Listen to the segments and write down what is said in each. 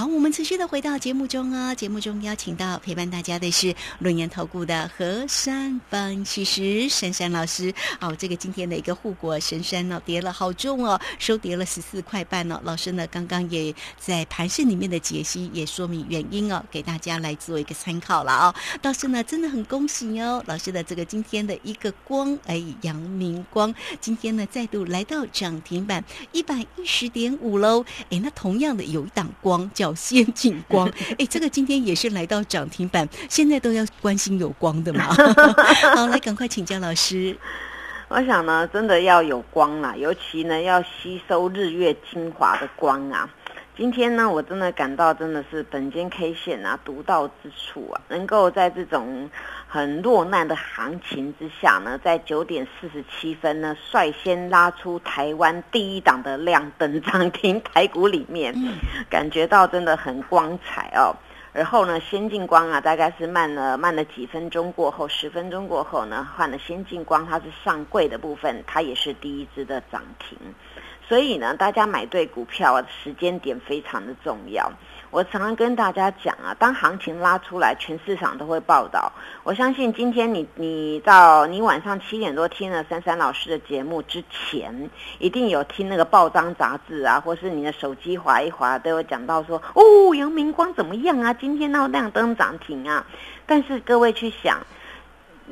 好，我们持续的回到节目中啊，节目中邀请到陪伴大家的是论言投顾的何山分析师珊珊老师。好，这个今天的一个护国神山呢，跌了好重哦，收跌了十四块半哦。老师呢，刚刚也在盘市里面的解析也说明原因哦，给大家来做一个参考了啊。倒是呢，真的很恭喜哦，老师的这个今天的一个光，哎，阳明光今天呢再度来到涨停板一百一十点五喽。哎，那同样的有一档光。叫先进光，哎，这个今天也是来到涨停板，现在都要关心有光的嘛。好，来赶快请教老师。我想呢，真的要有光啦，尤其呢要吸收日月精华的光啊。今天呢，我真的感到真的是本间 K 线啊独到之处啊，能够在这种很落难的行情之下呢，在九点四十七分呢，率先拉出台湾第一档的亮灯涨停台股里面，感觉到真的很光彩哦。而后呢，先进光啊，大概是慢了慢了几分钟过后，十分钟过后呢，换了先进光，它是上柜的部分，它也是第一支的涨停。所以呢，大家买对股票啊时间点非常的重要。我常常跟大家讲啊，当行情拉出来，全市场都会报道。我相信今天你你到你晚上七点多听了珊珊老师的节目之前，一定有听那个报章杂志啊，或是你的手机划一划，都有讲到说哦，阳明光怎么样啊？今天闹亮灯涨停啊！但是各位去想。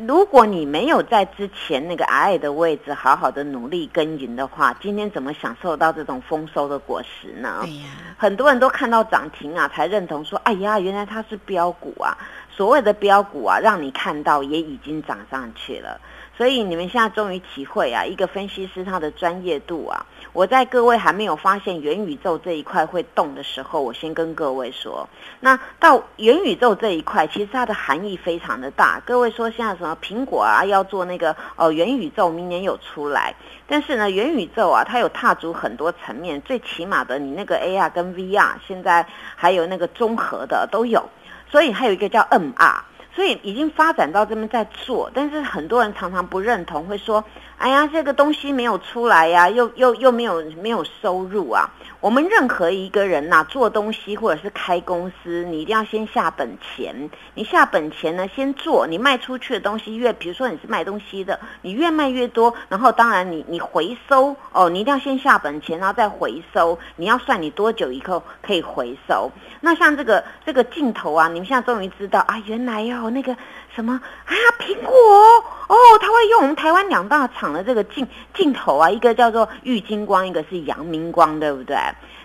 如果你没有在之前那个矮矮的位置好好的努力耕耘的话，今天怎么享受到这种丰收的果实呢？哎呀，很多人都看到涨停啊，才认同说，哎呀，原来它是标股啊。所谓的标股啊，让你看到也已经涨上去了。所以你们现在终于体会啊，一个分析师他的专业度啊！我在各位还没有发现元宇宙这一块会动的时候，我先跟各位说，那到元宇宙这一块，其实它的含义非常的大。各位说现在什么苹果啊要做那个哦元宇宙，明年有出来，但是呢元宇宙啊，它有踏足很多层面，最起码的你那个 AR 跟 VR，现在还有那个综合的都有，所以还有一个叫 MR。所以已经发展到这边在做，但是很多人常常不认同，会说：“哎呀，这个东西没有出来呀，又又又没有没有收入啊。”我们任何一个人呐，做东西或者是开公司，你一定要先下本钱。你下本钱呢，先做，你卖出去的东西越，比如说你是卖东西的，你越卖越多，然后当然你你回收哦，你一定要先下本钱，然后再回收。你要算你多久以后可以回收。那像这个这个镜头啊，你们现在终于知道啊，原来哦那个。什么？啊，苹果哦，他会用我们台湾两大厂的这个镜镜头啊，一个叫做玉金光，一个是阳明光，对不对？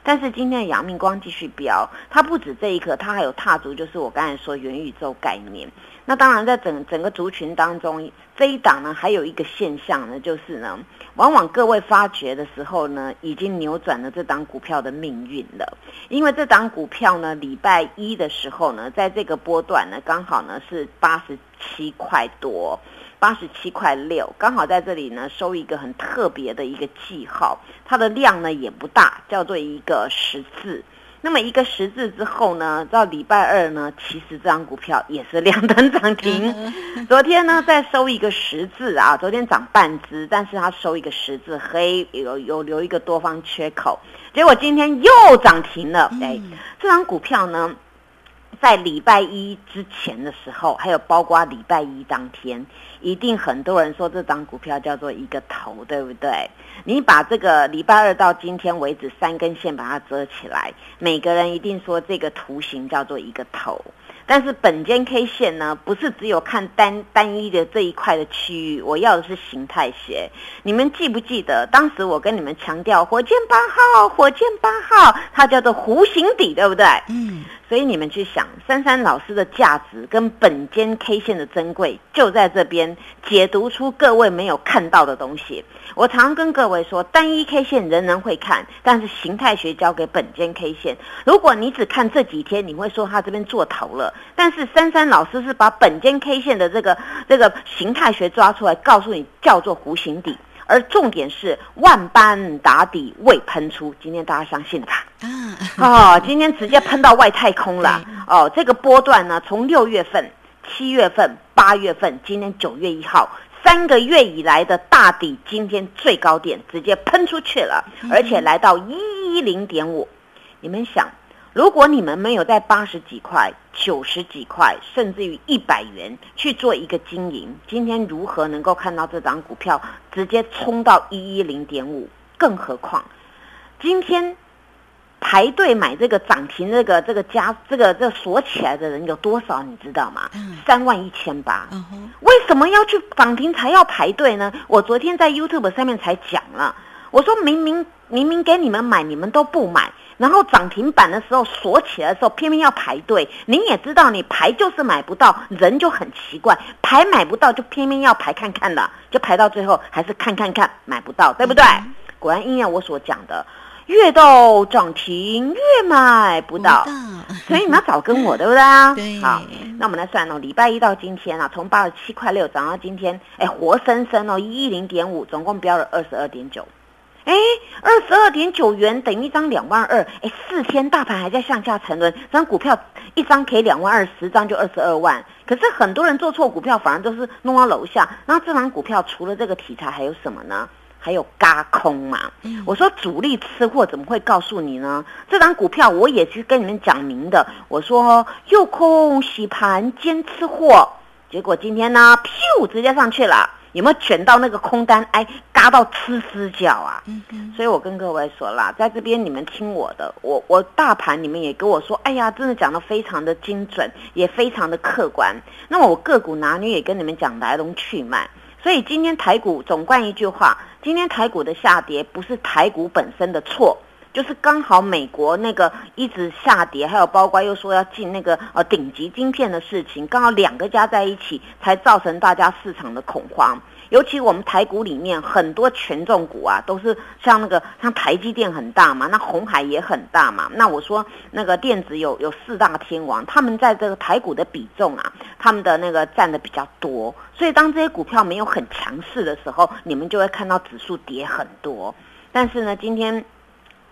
但是今天的阳明光继续飙，它不止这一颗，它还有踏足，就是我刚才说元宇宙概念。那当然，在整整个族群当中，这一档呢，还有一个现象呢，就是呢，往往各位发觉的时候呢，已经扭转了这档股票的命运了。因为这档股票呢，礼拜一的时候呢，在这个波段呢，刚好呢是八十七块多，八十七块六，刚好在这里呢收一个很特别的一个记号，它的量呢也不大，叫做一个十字。那么一个十字之后呢，到礼拜二呢，其实这张股票也是两等涨停。昨天呢再收一个十字啊，昨天涨半只，但是它收一个十字黑，有有留一个多方缺口，结果今天又涨停了。哎，这张股票呢？在礼拜一之前的时候，还有包括礼拜一当天，一定很多人说这张股票叫做一个头，对不对？你把这个礼拜二到今天为止三根线把它遮起来，每个人一定说这个图形叫做一个头。但是本间 K 线呢，不是只有看单单一的这一块的区域，我要的是形态学。你们记不记得当时我跟你们强调火箭八号，火箭八号，它叫做弧形底，对不对？嗯。所以你们去想，珊珊老师的价值跟本间 K 线的珍贵，就在这边解读出各位没有看到的东西。我常跟各位说，单一 K 线人人会看，但是形态学交给本间 K 线。如果你只看这几天，你会说他这边做头了。但是珊珊老师是把本间 K 线的这个这个形态学抓出来，告诉你叫做弧形底。而重点是万般打底未喷出，今天大家相信了吧？啊，哦，今天直接喷到外太空了。哦，这个波段呢，从六月份、七月份、八月份，今天九月一号，三个月以来的大底，今天最高点直接喷出去了，而且来到一一零点五。你们想，如果你们没有在八十几块、九十几块，甚至于一百元去做一个经营，今天如何能够看到这张股票直接冲到一一零点五？更何况，今天排队买这个涨停这个这个加这个这锁起来的人有多少？你知道吗？三万一千八。为什么要去涨停才要排队呢？我昨天在 YouTube 上面才讲了，我说明明明明给你们买，你们都不买。然后涨停板的时候锁起来的时候，偏偏要排队。您也知道，你排就是买不到，人就很奇怪，排买不到就偏偏要排看看的，就排到最后还是看看看买不到，对不对？果然应验我所讲的，越到涨停越买不到，所以你们要早跟我，对不对啊？对。好，那我们来算哦，礼拜一到今天啊，从八十七块六涨到今天，哎，活生生哦，一一零点五，总共标了二十二点九。哎，二十二点九元等于一张两万二，哎，四天大盘还在向下沉沦，这张股票一张可以两万二，十张就二十二万。可是很多人做错股票，反而都是弄到楼下。那这张股票除了这个题材还有什么呢？还有嘎空嘛？我说主力吃货怎么会告诉你呢？这张股票我也是跟你们讲明的，我说诱空洗盘兼吃货，结果今天呢，噗，直接上去了。有没有卷到那个空单？哎，嘎到吃死脚啊！嗯嗯，所以我跟各位说啦，在这边你们听我的，我我大盘你们也跟我说，哎呀，真的讲的非常的精准，也非常的客观。那么我个股拿捏也跟你们讲来龙去脉。所以今天台股总冠一句话，今天台股的下跌不是台股本身的错。就是刚好美国那个一直下跌，还有包括又说要进那个呃顶级晶片的事情，刚好两个加在一起，才造成大家市场的恐慌。尤其我们台股里面很多权重股啊，都是像那个像台积电很大嘛，那红海也很大嘛。那我说那个电子有有四大天王，他们在这个台股的比重啊，他们的那个占的比较多。所以当这些股票没有很强势的时候，你们就会看到指数跌很多。但是呢，今天。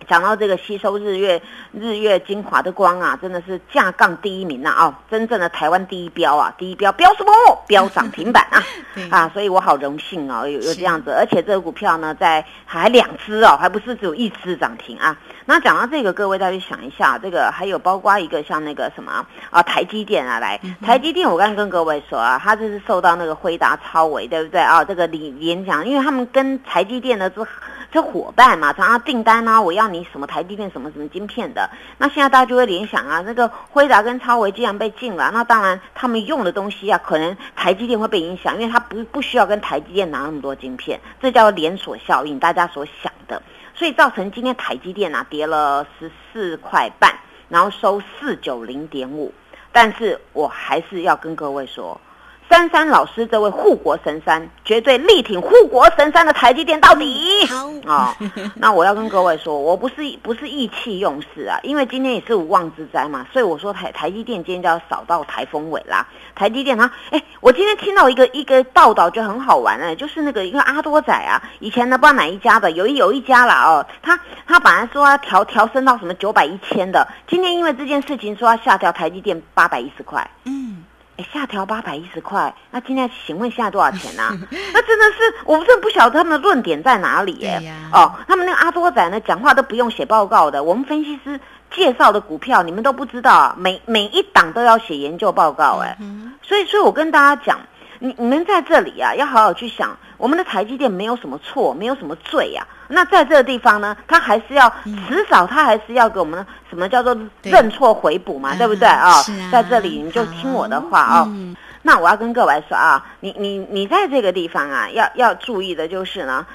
讲到这个吸收日月日月精华的光啊，真的是架杠第一名呐！哦，真正的台湾第一标啊，第一标标什么？标涨停板啊！啊，所以我好荣幸哦，有有这样子，而且这个股票呢，在还两只哦，还不是只有一只涨停啊。那讲到这个，各位再去想一下，这个还有包括一个像那个什么啊，台积电啊，来台积电，我刚刚跟各位说啊，它就是受到那个辉达超维，对不对啊？这个理演讲，因为他们跟台积电的这。这伙伴嘛，常常订单呢，我要你什么台积电什么什么晶片的。那现在大家就会联想啊，那个辉达跟超维既然被禁了，那当然他们用的东西啊，可能台积电会被影响，因为它不不需要跟台积电拿那么多晶片，这叫连锁效应，大家所想的。所以造成今天台积电啊跌了十四块半，然后收四九零点五。但是我还是要跟各位说。珊珊老师，这位护国神山，绝对力挺护国神山的台积电到底。好啊，那我要跟各位说，我不是不是意气用事啊，因为今天也是无妄之灾嘛，所以我说台台积电今天就要扫到台风尾啦。台积电它，哎，我今天听到一个一个报道，就很好玩哎，就是那个一个阿多仔啊，以前呢不知道哪一家的，有一有一家啦哦，他他本来说要调调升到什么九百一千的，今天因为这件事情说要下调台积电八百一十块，嗯。下调八百一十块，那今天请问现在多少钱呢？那真的是，我真的不晓得他们的论点在哪里耶。哦，他们那个阿多仔呢，讲话都不用写报告的。我们分析师介绍的股票，你们都不知道，每每一档都要写研究报告哎。所以，所以我跟大家讲。你你们在这里啊，要好好去想，我们的台积电没有什么错，没有什么罪呀。那在这个地方呢，他还是要，迟早他还是要给我们什么叫做认错回补嘛，对不对啊？在这里你就听我的话啊。那我要跟各位说啊，你你你在这个地方啊，要要注意的就是呢。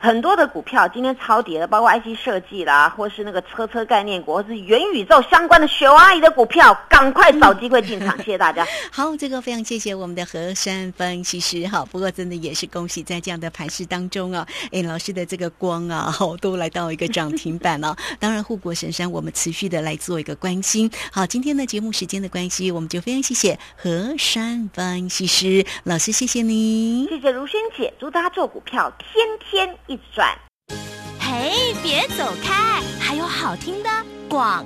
很多的股票今天超跌的，包括 IC 设计啦，或是那个车车概念股，或是元宇宙相关的雪阿姨的股票，赶快找机会进场。谢谢大家。好，这个非常谢谢我们的何山分析师哈。不过真的也是恭喜在这样的盘势当中啊，哎，老师的这个光啊，好都来到一个涨停板了。当然，护国神山我们持续的来做一个关心。好，今天的节目时间的关系，我们就非常谢谢何山分析师老师，谢谢您，谢谢如萱姐，祝大家做股票天天。一转，嘿，别走开！还有好听的广。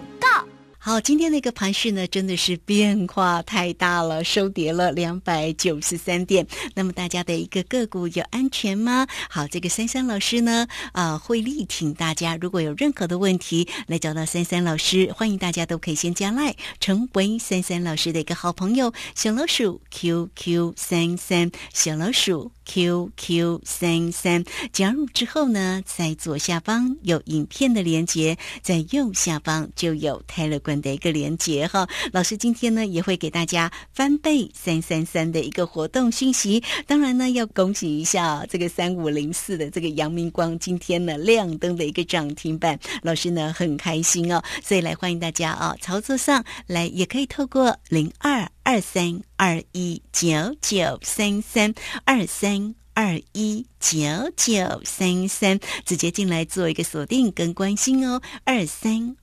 好，今天那个盘势呢，真的是变化太大了，收跌了两百九十三点。那么大家的一个个股有安全吗？好，这个珊珊老师呢，啊，会力挺大家。如果有任何的问题，来找到珊珊老师，欢迎大家都可以先加赖，成为珊珊老师的一个好朋友。小老鼠 QQ 三三，小老鼠 QQ 三三，加入之后呢，在左下方有影片的连接，在右下方就有泰勒的一个连接哈，老师今天呢也会给大家翻倍三三三的一个活动讯息。当然呢，要恭喜一下这个三五零四的这个阳明光，今天呢亮灯的一个涨停板，老师呢很开心哦。所以来欢迎大家啊，操作上来也可以透过零二二三二一九九三三二三二一九九三三直接进来做一个锁定跟关心哦，二三